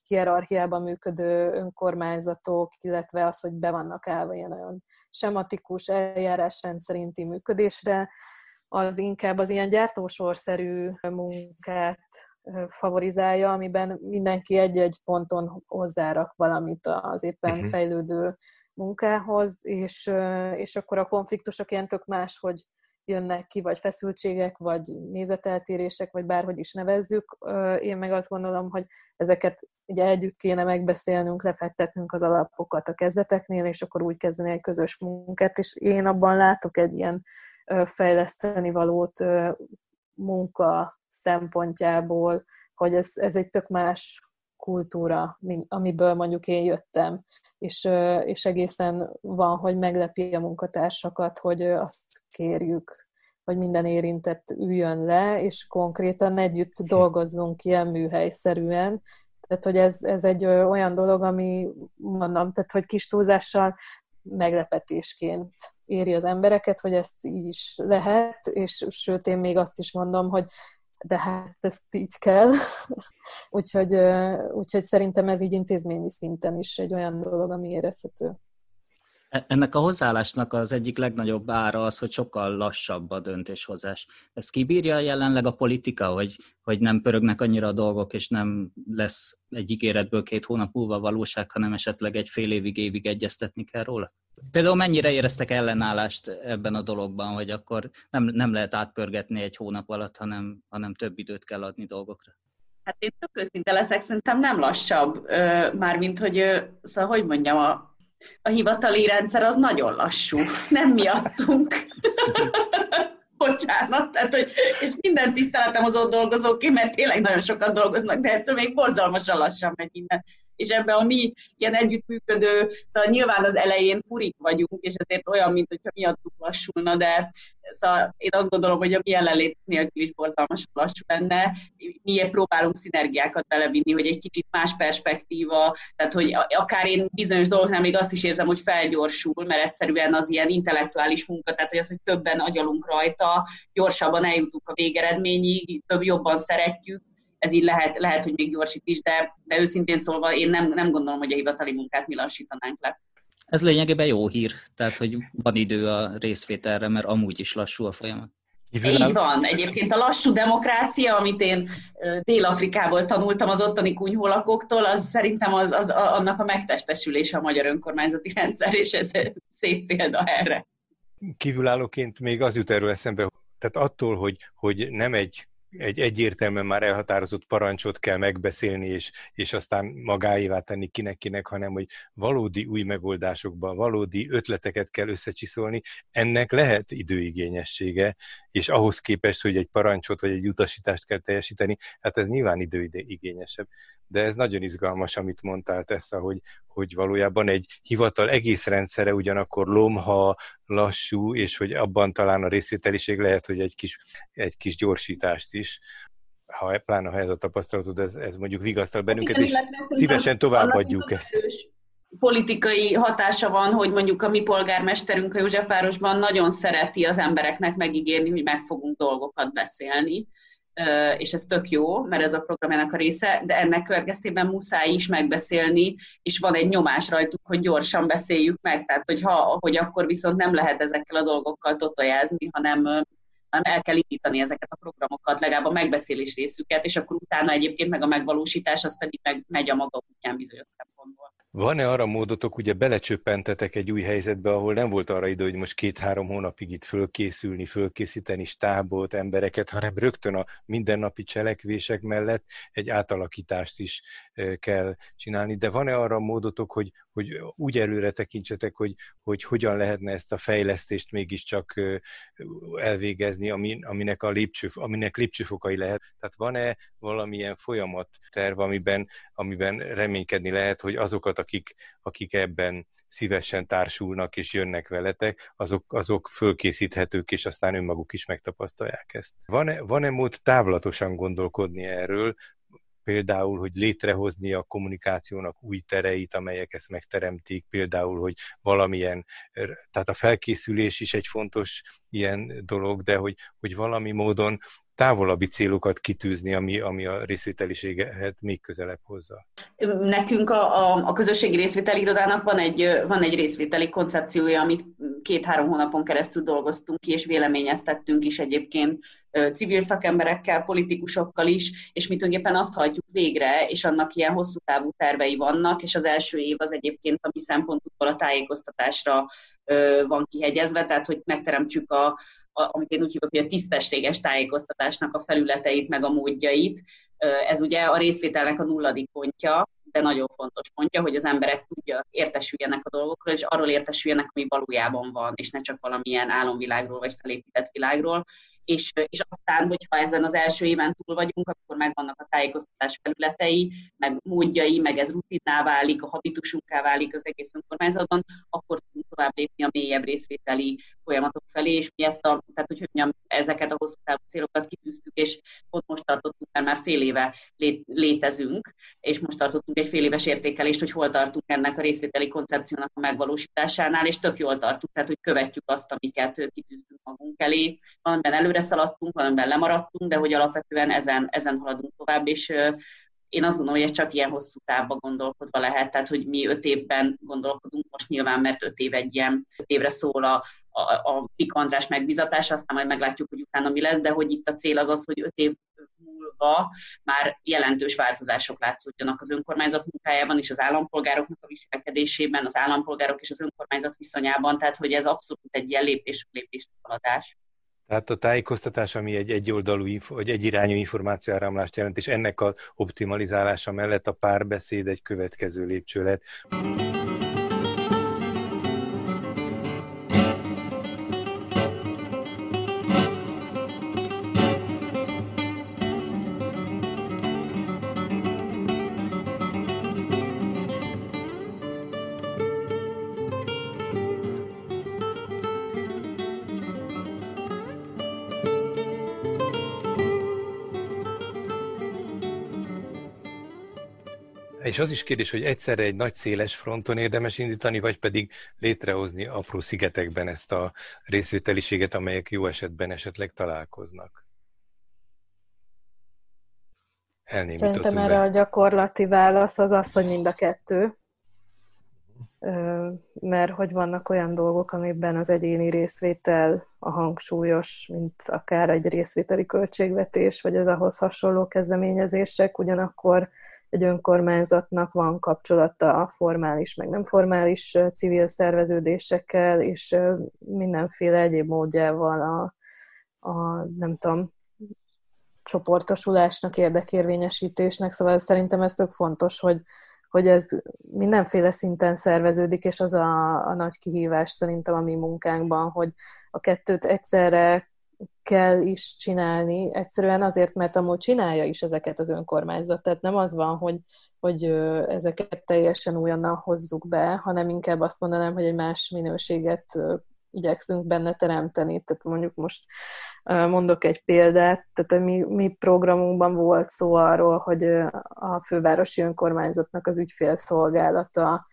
hierarchiában működő önkormányzatok, illetve az, hogy be vannak állva ilyen nagyon sematikus eljárásrend szerinti működésre, az inkább az ilyen gyártósorszerű munkát favorizálja, amiben mindenki egy-egy ponton hozzárak valamit az éppen uh-huh. fejlődő munkához, és, és akkor a konfliktusok ilyen tök más, hogy jönnek ki, vagy feszültségek, vagy nézeteltérések, vagy bárhogy is nevezzük. Én meg azt gondolom, hogy ezeket ugye együtt kéne megbeszélnünk, lefektetnünk az alapokat a kezdeteknél, és akkor úgy kezdeni egy közös munkát, és én abban látok egy ilyen fejleszteni valót munka szempontjából, hogy ez, ez egy tök más kultúra, amiből mondjuk én jöttem, és, és egészen van, hogy meglepi a munkatársakat, hogy azt kérjük, hogy minden érintett üljön le, és konkrétan együtt dolgozzunk ilyen műhelyszerűen. Tehát, hogy ez, ez egy olyan dolog, ami mondom, tehát, hogy kis túlzással meglepetésként éri az embereket, hogy ezt így is lehet, és sőt, én még azt is mondom, hogy de hát ezt így kell. úgyhogy, úgyhogy szerintem ez így intézményi szinten is egy olyan dolog, ami érezhető. E, ennek a hozzáállásnak az egyik legnagyobb ára az, hogy sokkal lassabb a döntéshozás. Ezt kibírja jelenleg a politika, hogy, hogy nem pörögnek annyira a dolgok, és nem lesz egy ígéretből két hónap múlva valóság, hanem esetleg egy fél évig, évig egyeztetni kell róla? Például mennyire éreztek ellenállást ebben a dologban, hogy akkor nem, nem lehet átpörgetni egy hónap alatt, hanem, hanem több időt kell adni dolgokra? Hát én tök őszinte leszek, szerintem nem lassabb, mármint, hogy, szóval hogy mondjam, a, a hivatali rendszer az nagyon lassú, nem miattunk. Bocsánat, tehát, hogy, és minden tiszteletem az ott dolgozóké, mert tényleg nagyon sokat dolgoznak, de ettől még borzalmasan lassan megy minden és ebbe a mi ilyen együttműködő, szóval nyilván az elején furik vagyunk, és ezért olyan, mint hogyha miattuk lassulna, de szóval én azt gondolom, hogy a mi jelenlét nélkül is borzalmas lassú lenne. Miért próbálunk szinergiákat belevinni, hogy egy kicsit más perspektíva, tehát hogy akár én bizonyos dolgoknál még azt is érzem, hogy felgyorsul, mert egyszerűen az ilyen intellektuális munka, tehát hogy az, hogy többen agyalunk rajta, gyorsabban eljutunk a végeredményig, több jobban szeretjük, ez így lehet, lehet hogy még gyorsít is, de, de őszintén szólva én nem, nem gondolom, hogy a hivatali munkát mi lassítanánk le. Ez lényegében jó hír, tehát hogy van idő a részvételre, mert amúgy is lassú a folyamat. Így van. Egyébként a lassú demokrácia, amit én Dél-Afrikából tanultam az ottani kunyhólakoktól, az szerintem az, az annak a megtestesülése a magyar önkormányzati rendszer, és ez szép példa erre. Kívülállóként még az jut erről eszembe, tehát attól, hogy, hogy nem egy egy egyértelműen már elhatározott parancsot kell megbeszélni, és, és aztán magáévá tenni kinek-kinek, hanem hogy valódi új megoldásokba, valódi ötleteket kell összecsiszolni, ennek lehet időigényessége, és ahhoz képest, hogy egy parancsot vagy egy utasítást kell teljesíteni, hát ez nyilván időigényesebb. De ez nagyon izgalmas, amit mondtál, Tessa, hogy, hogy valójában egy hivatal egész rendszere ugyanakkor lomha, lassú, és hogy abban talán a részvételiség lehet, hogy egy kis, egy kis gyorsítást is ha pláne ha ez a tapasztalatod, ez, ez mondjuk vigasztal bennünket, és szívesen továbbadjuk ezt. Politikai hatása van, hogy mondjuk a mi polgármesterünk a Józsefvárosban nagyon szereti az embereknek megígérni, hogy meg fogunk dolgokat beszélni és ez tök jó, mert ez a programjának a része, de ennek következtében muszáj is megbeszélni, és van egy nyomás rajtuk, hogy gyorsan beszéljük meg, tehát hogy, ha, hogy akkor viszont nem lehet ezekkel a dolgokkal totojázni, hanem, el kell indítani ezeket a programokat, legalább a megbeszélés részüket, és akkor utána egyébként meg a megvalósítás, az pedig meg megy a maga útján bizonyos szempontból. Van-e arra módotok, ugye belecsöppentetek egy új helyzetbe, ahol nem volt arra idő, hogy most két-három hónapig itt fölkészülni, fölkészíteni stábot, embereket, hanem rögtön a mindennapi cselekvések mellett egy átalakítást is kell csinálni. De van-e arra módotok, hogy, hogy úgy előre tekintsetek, hogy, hogy hogyan lehetne ezt a fejlesztést mégiscsak elvégezni, aminek a lépcső, aminek lépcsőfokai lehet. Tehát van-e valamilyen folyamat terv, amiben, amiben reménykedni lehet, hogy azokat, akik, akik ebben szívesen társulnak és jönnek veletek, azok, azok fölkészíthetők, és aztán önmaguk is megtapasztalják ezt. Van-e, van-e mód távlatosan gondolkodni erről, például, hogy létrehozni a kommunikációnak új tereit, amelyek ezt megteremtik, például, hogy valamilyen, tehát a felkészülés is egy fontos ilyen dolog, de hogy, hogy valami módon távolabbi célokat kitűzni, ami, ami a részvételiséget még közelebb hozza. Nekünk a, a, a közösségi részvételi irodának van egy, van egy részvételi koncepciója, amit két-három hónapon keresztül dolgoztunk ki, és véleményeztettünk is egyébként civil szakemberekkel, politikusokkal is, és mi tulajdonképpen azt hajtjuk végre, és annak ilyen hosszú távú tervei vannak, és az első év az egyébként a mi szempontunkból a tájékoztatásra van kihegyezve, tehát hogy megteremtsük a, amit én úgy hívok, hogy a tisztességes tájékoztatásnak a felületeit, meg a módjait. Ez ugye a részvételnek a nulladik pontja, de nagyon fontos pontja, hogy az emberek tudja, értesüljenek a dolgokról, és arról értesüljenek, ami valójában van, és ne csak valamilyen álomvilágról vagy felépített világról és, és aztán, hogyha ezen az első éven túl vagyunk, akkor megvannak a tájékoztatás felületei, meg módjai, meg ez rutinná válik, a habitusunká válik az egész önkormányzatban, akkor tudunk tovább lépni a mélyebb részvételi folyamatok felé, és mi ezt a, tehát hogy mondjam, ezeket a hosszú távú célokat kitűztük, és ott most tartottunk, mert már fél éve létezünk, és most tartottunk egy fél éves értékelést, hogy hol tartunk ennek a részvételi koncepciónak a megvalósításánál, és tök jól tartunk, tehát hogy követjük azt, amiket kitűztünk magunk elé, valamiben előre előre szaladtunk, valamiben lemaradtunk, de hogy alapvetően ezen, ezen haladunk tovább, és én azt gondolom, hogy ez csak ilyen hosszú távban gondolkodva lehet, tehát hogy mi öt évben gondolkodunk most nyilván, mert öt év egy ilyen öt évre szól a, a, a Pik András megbizatása, aztán majd meglátjuk, hogy utána mi lesz, de hogy itt a cél az az, hogy öt év múlva már jelentős változások látszódjanak az önkormányzat munkájában és az állampolgároknak a viselkedésében, az állampolgárok és az önkormányzat viszonyában, tehát hogy ez abszolút egy ilyen lépés lépés haladás. Tehát a tájékoztatás, ami egy egyoldalú, vagy egyirányú információáramlást jelent, és ennek a optimalizálása mellett a párbeszéd egy következő lépcső lett. És az is kérdés, hogy egyszerre egy nagy széles fronton érdemes indítani, vagy pedig létrehozni apró szigetekben ezt a részvételiséget, amelyek jó esetben esetleg találkoznak. Szerintem erre a gyakorlati válasz az az, hogy mind a kettő. Mert hogy vannak olyan dolgok, amiben az egyéni részvétel a hangsúlyos, mint akár egy részvételi költségvetés, vagy az ahhoz hasonló kezdeményezések, ugyanakkor egy önkormányzatnak van kapcsolata a formális, meg nem formális civil szerveződésekkel, és mindenféle egyéb módjával a, a nem tudom, csoportosulásnak, érdekérvényesítésnek, szóval szerintem ez tök fontos, hogy, hogy ez mindenféle szinten szerveződik, és az a, a nagy kihívás szerintem a mi munkánkban, hogy a kettőt egyszerre kell is csinálni, egyszerűen azért, mert amúgy csinálja is ezeket az önkormányzat. Tehát nem az van, hogy, hogy ezeket teljesen újonnan hozzuk be, hanem inkább azt mondanám, hogy egy más minőséget igyekszünk benne teremteni. Tehát mondjuk most mondok egy példát, tehát a mi, mi programunkban volt szó arról, hogy a fővárosi önkormányzatnak az ügyfélszolgálata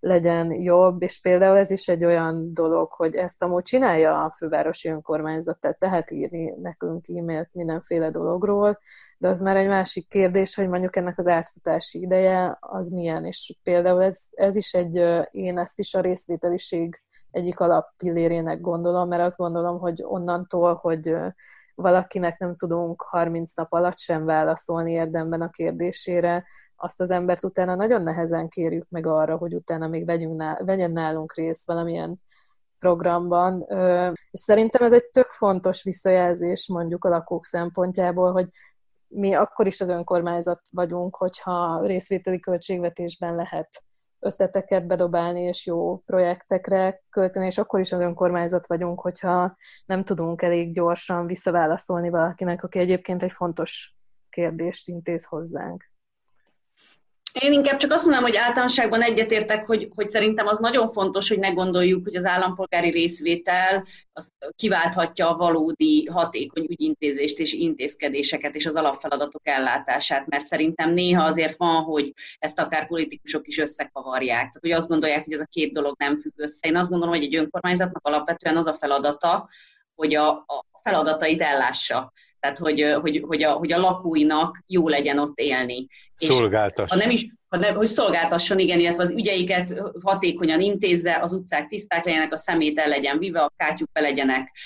legyen jobb, és például ez is egy olyan dolog, hogy ezt amúgy csinálja a fővárosi önkormányzat, tehát tehet írni nekünk e-mailt mindenféle dologról, de az már egy másik kérdés, hogy mondjuk ennek az átfutási ideje az milyen, és például ez, ez is egy, én ezt is a részvételiség egyik alappillérének gondolom, mert azt gondolom, hogy onnantól, hogy valakinek nem tudunk 30 nap alatt sem válaszolni érdemben a kérdésére, azt az embert utána nagyon nehezen kérjük meg arra, hogy utána még vegyünk nál, vegyen nálunk részt valamilyen programban. És szerintem ez egy tök fontos visszajelzés mondjuk a lakók szempontjából, hogy mi akkor is az önkormányzat vagyunk, hogyha részvételi költségvetésben lehet ötleteket bedobálni és jó projektekre költeni, és akkor is az önkormányzat vagyunk, hogyha nem tudunk elég gyorsan visszaválaszolni valakinek, aki egyébként egy fontos kérdést intéz hozzánk. Én inkább csak azt mondanám, hogy általánosságban egyetértek, hogy, hogy szerintem az nagyon fontos, hogy ne gondoljuk, hogy az állampolgári részvétel az kiválthatja a valódi hatékony ügyintézést és intézkedéseket és az alapfeladatok ellátását, mert szerintem néha azért van, hogy ezt akár politikusok is összekavarják. Tehát, hogy azt gondolják, hogy ez a két dolog nem függ össze. Én azt gondolom, hogy egy önkormányzatnak alapvetően az a feladata, hogy a, a feladatait ellássa tehát hogy, hogy, hogy, a, hogy a lakóinak jó legyen ott élni. Szolgáltasson. ha nem is, ha nem, hogy szolgáltasson, igen, illetve az ügyeiket hatékonyan intézze, az utcák tiszták legyenek, a szemét el legyen vive, a kátyuk be legyenek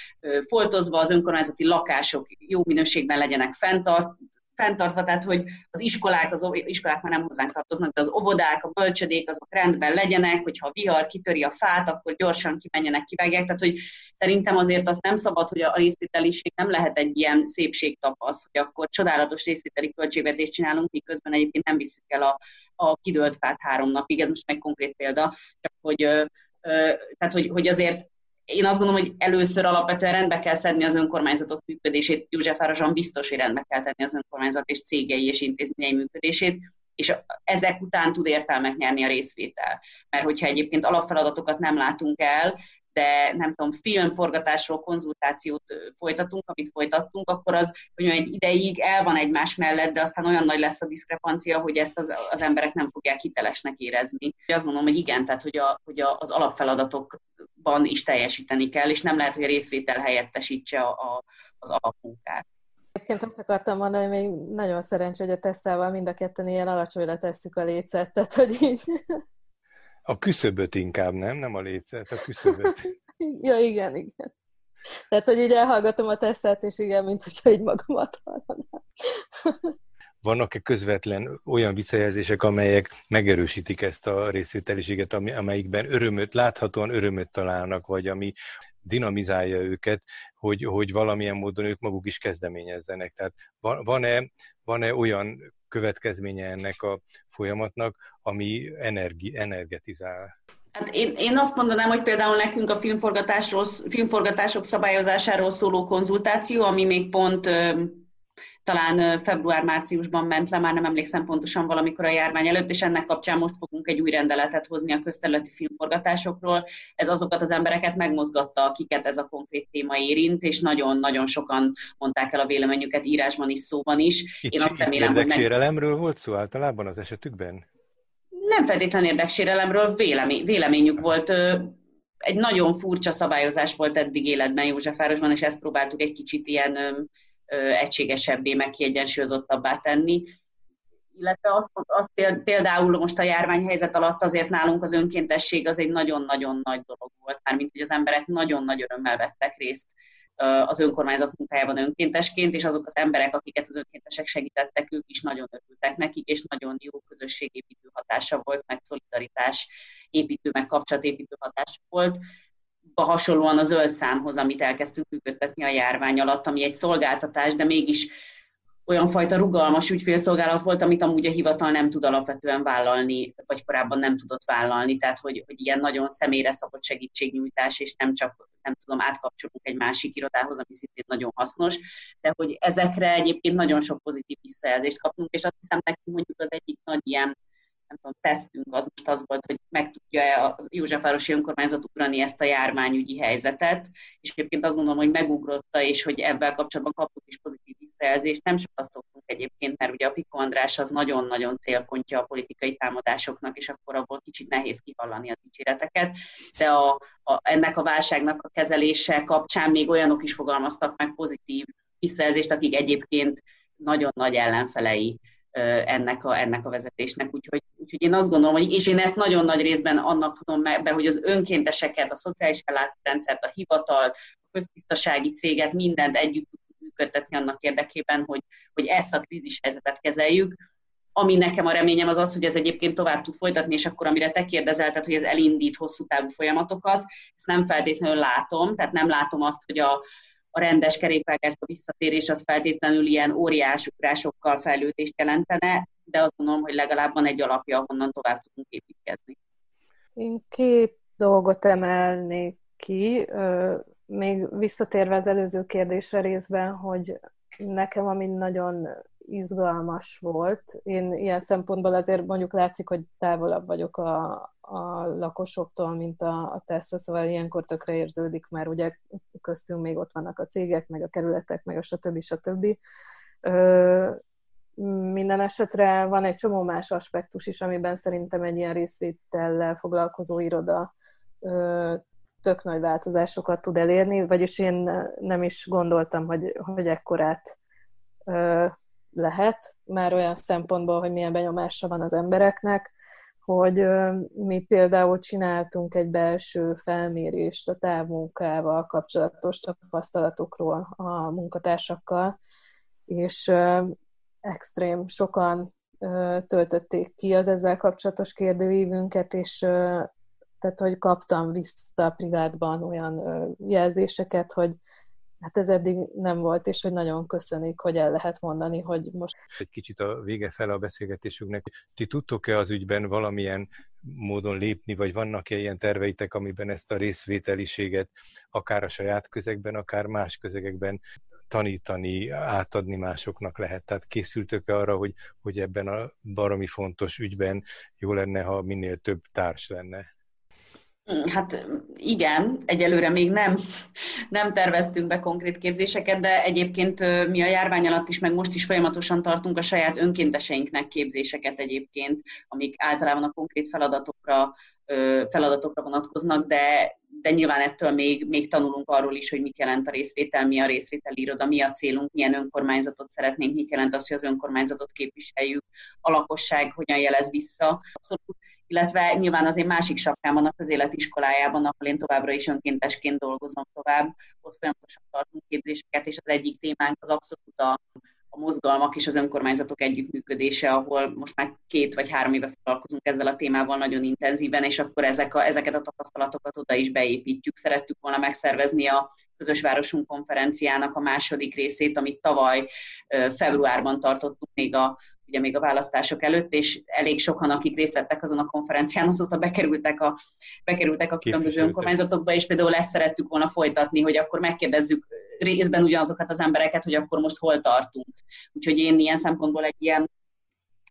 foltozva, az önkormányzati lakások jó minőségben legyenek fenntart, fenntartva, tehát hogy az iskolák, az iskolák már nem hozzánk tartoznak, de az óvodák, a bölcsödék, azok rendben legyenek, hogyha a vihar kitöri a fát, akkor gyorsan kimenjenek, kivágják. Tehát, hogy szerintem azért az nem szabad, hogy a részvételiség nem lehet egy ilyen szépségtapasz, hogy akkor csodálatos részvételi költségvetést csinálunk, miközben egyébként nem viszik el a, a kidőlt fát három napig. Ez most meg konkrét példa, csak hogy, tehát, hogy, hogy azért én azt gondolom, hogy először alapvetően rendbe kell szedni az önkormányzatok működését. Józsefvárosan biztos, hogy rendbe kell tenni az önkormányzat és cégei és intézményei működését, és ezek után tud értelmet nyerni a részvétel. Mert hogyha egyébként alapfeladatokat nem látunk el, de nem tudom, filmforgatásról konzultációt folytatunk, amit folytattunk, akkor az, hogy egy ideig el van egymás mellett, de aztán olyan nagy lesz a diszkrepancia, hogy ezt az, az emberek nem fogják hitelesnek érezni. Azt mondom, hogy igen, tehát hogy, a, hogy a, az alapfeladatokban is teljesíteni kell, és nem lehet, hogy a részvétel helyettesítse a, a, az alapmunkát. Egyébként azt akartam mondani, még nagyon szerencsé, hogy a tesztával mind a ketten ilyen alacsonyra tesszük a lécet, tehát hogy így a küszöböt inkább, nem? Nem a lécet, a küszöböt. ja, igen, igen. Tehát, hogy így elhallgatom a tesztet, és igen, mint hogyha így magamat hallanám. Vannak-e közvetlen olyan visszajelzések, amelyek megerősítik ezt a részvételiséget, amelyikben örömöt, láthatóan örömöt találnak, vagy ami dinamizálja őket, hogy, hogy valamilyen módon ők maguk is kezdeményezzenek. Tehát van-e, van-e olyan következménye ennek a folyamatnak, ami energi, energetizál. Hát én, én azt mondanám, hogy például nekünk a filmforgatásról, filmforgatások szabályozásáról szóló konzultáció, ami még pont talán február-márciusban ment le, már nem emlékszem pontosan valamikor a járvány előtt, és ennek kapcsán most fogunk egy új rendeletet hozni a közterületi filmforgatásokról. Ez azokat az embereket megmozgatta, akiket ez a konkrét téma érint, és nagyon-nagyon sokan mondták el a véleményüket írásban is, szóban is. Itt, Én azt remélem, hogy meg... volt szó általában az esetükben? Nem feltétlenül érdeksérelemről, vélemény, véleményük volt egy nagyon furcsa szabályozás volt eddig életben Józsefvárosban, és ezt próbáltuk egy kicsit ilyen egységesebbé, meg kiegyensúlyozottabbá tenni. Illetve azt, azt például most a járványhelyzet alatt azért nálunk az önkéntesség az egy nagyon-nagyon nagy dolog volt, mármint hogy az emberek nagyon nagy örömmel vettek részt az önkormányzat munkájában önkéntesként, és azok az emberek, akiket az önkéntesek segítettek, ők is nagyon örültek nekik, és nagyon jó közösségépítő hatása volt, meg szolidaritás építő, meg kapcsolatépítő hatása volt hasonlóan a zöld számhoz, amit elkezdtünk működtetni a járvány alatt, ami egy szolgáltatás, de mégis olyan fajta rugalmas ügyfélszolgálat volt, amit amúgy a hivatal nem tud alapvetően vállalni, vagy korábban nem tudott vállalni, tehát hogy, hogy ilyen nagyon személyre szabott segítségnyújtás, és nem csak, nem tudom, átkapcsolunk egy másik irodához, ami szintén nagyon hasznos, de hogy ezekre egyébként nagyon sok pozitív visszajelzést kapunk, és azt hiszem nekünk mondjuk az egyik nagy ilyen nem tudom, tesztünk az most az volt, hogy meg tudja a Józsefvárosi Önkormányzat ugrani ezt a járványügyi helyzetet, és egyébként azt gondolom, hogy megugrotta, és hogy ebben kapcsolatban kaptuk is pozitív visszajelzést. Nem sokat szoktunk egyébként, mert ugye a Piko András az nagyon-nagyon célpontja a politikai támadásoknak, és akkor abból kicsit nehéz kihallani a dicséreteket, de a, a, ennek a válságnak a kezelése kapcsán még olyanok is fogalmaztak meg pozitív visszajelzést, akik egyébként nagyon nagy ellenfelei ennek a, ennek a vezetésnek. Úgyhogy, úgyhogy én azt gondolom, hogy, és én ezt nagyon nagy részben annak tudom be, hogy az önkénteseket, a szociális ellátórendszert, a hivatalt, a köztisztasági céget, mindent együtt tudjuk működtetni annak érdekében, hogy, hogy ezt a krízis helyzetet kezeljük. Ami nekem a reményem az az, hogy ez egyébként tovább tud folytatni, és akkor amire te kérdezelted, hogy ez elindít hosszú távú folyamatokat, ezt nem feltétlenül látom, tehát nem látom azt, hogy a, a rendes kerékvágásba visszatérés az feltétlenül ilyen óriás ugrásokkal fejlődést jelentene, de azt gondolom, hogy legalább van egy alapja, ahonnan tovább tudunk építkezni. Én két dolgot emelnék ki, még visszatérve az előző kérdésre részben, hogy nekem ami nagyon izgalmas volt. Én ilyen szempontból azért mondjuk látszik, hogy távolabb vagyok a, a lakosoktól, mint a, a Tesla, szóval ilyenkor tökre érződik, mert ugye köztünk még ott vannak a cégek, meg a kerületek, meg a stb. stb. Minden esetre van egy csomó más aspektus is, amiben szerintem egy ilyen részvétellel foglalkozó iroda tök nagy változásokat tud elérni, vagyis én nem is gondoltam, hogy, hogy ekkorát lehet, már olyan szempontból, hogy milyen benyomása van az embereknek, hogy mi például csináltunk egy belső felmérést a távmunkával kapcsolatos tapasztalatokról a munkatársakkal, és extrém sokan töltötték ki az ezzel kapcsolatos kérdőívünket, és tehát, hogy kaptam vissza a privátban olyan jelzéseket, hogy Hát ez eddig nem volt, és hogy nagyon köszönik, hogy el lehet mondani, hogy most... Egy kicsit a vége fel a beszélgetésünknek. Ti tudtok-e az ügyben valamilyen módon lépni, vagy vannak-e ilyen terveitek, amiben ezt a részvételiséget akár a saját közegben, akár más közegekben tanítani, átadni másoknak lehet. Tehát készültök-e arra, hogy, hogy ebben a baromi fontos ügyben jó lenne, ha minél több társ lenne? Hát igen, egyelőre még nem, nem terveztünk be konkrét képzéseket, de egyébként mi a járvány alatt is, meg most is folyamatosan tartunk a saját önkénteseinknek képzéseket egyébként, amik általában a konkrét feladatokra, feladatokra vonatkoznak, de, de nyilván ettől még, még tanulunk arról is, hogy mit jelent a részvétel, mi a részvételi iroda, mi a célunk, milyen önkormányzatot szeretnénk, mit jelent az, hogy az önkormányzatot képviseljük, a lakosság hogyan jelez vissza. Abszolút illetve nyilván az én másik sapkám van a közéletiskolájában, ahol én továbbra is önkéntesként dolgozom tovább, ott folyamatosan tartunk képzéseket, és az egyik témánk az abszolút a, a mozgalmak és az önkormányzatok együttműködése, ahol most már két vagy három éve foglalkozunk ezzel a témával nagyon intenzíven, és akkor ezek a, ezeket a tapasztalatokat oda is beépítjük. Szerettük volna megszervezni a Közös Városunk konferenciának a második részét, amit tavaly februárban tartottuk még a ugye még a választások előtt, és elég sokan, akik részt vettek azon a konferencián, azóta bekerültek a, bekerültek a különböző önkormányzatokba, és például ezt szerettük volna folytatni, hogy akkor megkérdezzük részben ugyanazokat az embereket, hogy akkor most hol tartunk. Úgyhogy én ilyen szempontból egy ilyen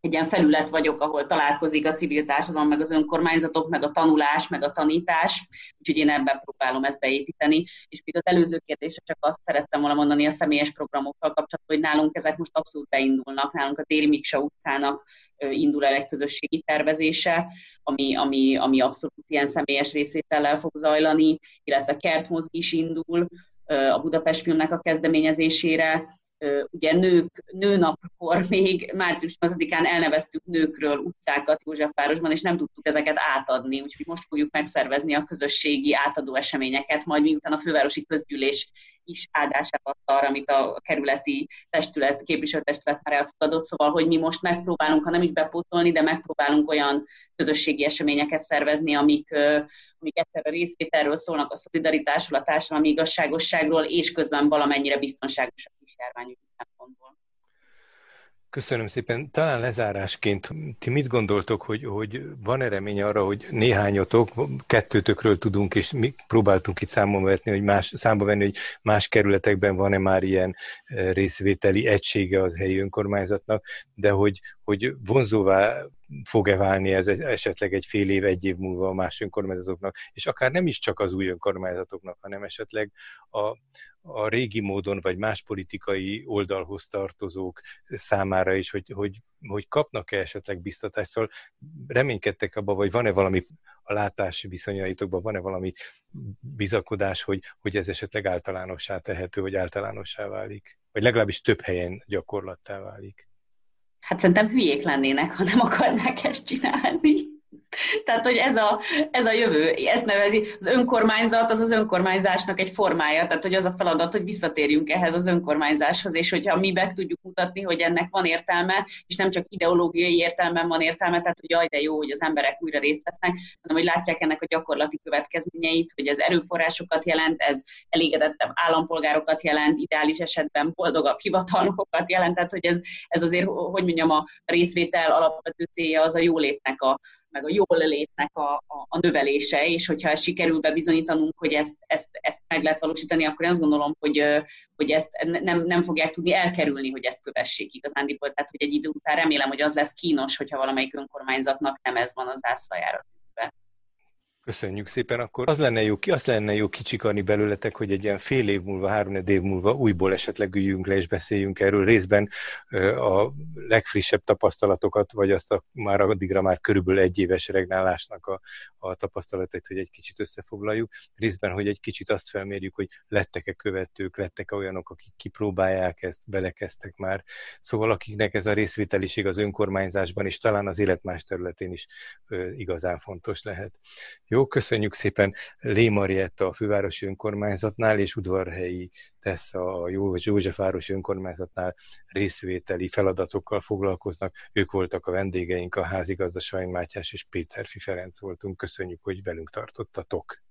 egy ilyen felület vagyok, ahol találkozik a civil társadalom, meg az önkormányzatok, meg a tanulás, meg a tanítás, úgyhogy én ebben próbálom ezt beépíteni. És még az előző kérdésre csak azt szerettem volna mondani a személyes programokkal kapcsolatban, hogy nálunk ezek most abszolút beindulnak. Nálunk a Déri Miksa utcának indul el egy közösségi tervezése, ami, ami, ami abszolút ilyen személyes részvétellel fog zajlani, illetve Kertmoz is indul a Budapest Filmnek a kezdeményezésére, ugye nők, nőnapkor még március 8-án elneveztük nőkről utcákat Józsefvárosban, és nem tudtuk ezeket átadni, úgyhogy most fogjuk megszervezni a közösségi átadó eseményeket, majd miután a fővárosi közgyűlés is áldását adta arra, amit a kerületi testület, képviselőtestület már elfogadott, szóval, hogy mi most megpróbálunk, ha nem is bepótolni, de megpróbálunk olyan közösségi eseményeket szervezni, amik, amik egyszer a részvételről szólnak, a szolidaritásról, a társadalmi igazságosságról, és közben valamennyire biztonságosak járványügyi szempontból. Köszönöm szépen. Talán lezárásként, ti mit gondoltok, hogy, hogy van-e remény arra, hogy néhányatok, kettőtökről tudunk, és mi próbáltunk itt számon vetni, hogy más, számba venni, hogy más kerületekben van-e már ilyen eh, részvételi egysége az helyi önkormányzatnak, de hogy, hogy vonzóvá fog-e válni ez esetleg egy fél év, egy év múlva a más önkormányzatoknak, és akár nem is csak az új önkormányzatoknak, hanem esetleg a, a régi módon, vagy más politikai oldalhoz tartozók számára is, hogy, hogy, hogy kapnak-e esetleg biztatást. Szóval reménykedtek abban, vagy van-e valami a látási viszonyaitokban, van-e valami bizakodás, hogy, hogy ez esetleg általánossá tehető, vagy általánossá válik? Vagy legalábbis több helyen gyakorlattá válik? Hát szerintem hülyék lennének, ha nem akarnák ezt csinálni. Tehát, hogy ez a, ez a jövő, ezt nevezi, az önkormányzat az az önkormányzásnak egy formája, tehát, hogy az a feladat, hogy visszatérjünk ehhez az önkormányzáshoz, és hogyha mi be tudjuk mutatni, hogy ennek van értelme, és nem csak ideológiai értelmen van értelme, tehát, hogy jaj, de jó, hogy az emberek újra részt vesznek, hanem hogy látják ennek a gyakorlati következményeit, hogy ez erőforrásokat jelent, ez elégedettebb állampolgárokat jelent, ideális esetben boldogabb hivatalnokokat jelent, tehát, hogy ez, ez azért, hogy mondjam, a részvétel alapvető célja az a jólétnek a, meg a jól létnek a, a, a növelése, és hogyha ez sikerül bebizonyítanunk, hogy ezt, ezt, ezt meg lehet valósítani, akkor én azt gondolom, hogy, hogy ezt nem, nem fogják tudni elkerülni, hogy ezt kövessék igazándiból. Tehát, hogy egy idő után remélem, hogy az lesz kínos, hogyha valamelyik önkormányzatnak nem ez van az zászlajára. Köszönjük szépen. Akkor az lenne jó, ki azt lenne jó kicsikarni belőletek, hogy egy ilyen fél év múlva, három év múlva újból esetleg üljünk le és beszéljünk erről részben a legfrissebb tapasztalatokat, vagy azt a már addigra már körülbelül egy éves regnálásnak a, a tapasztalatait, hogy egy kicsit összefoglaljuk. Részben, hogy egy kicsit azt felmérjük, hogy lettek-e követők, lettek-e olyanok, akik kipróbálják ezt, belekeztek már. Szóval akiknek ez a részvételiség az önkormányzásban és talán az élet más területén is igazán fontos lehet. Jó, köszönjük szépen Lé Marietta a fővárosi önkormányzatnál, és udvarhelyi tesz a Józsefvárosi önkormányzatnál részvételi feladatokkal foglalkoznak. Ők voltak a vendégeink, a házigazda Sajn Mátyás és Péter Ferenc voltunk. Köszönjük, hogy velünk tartottatok.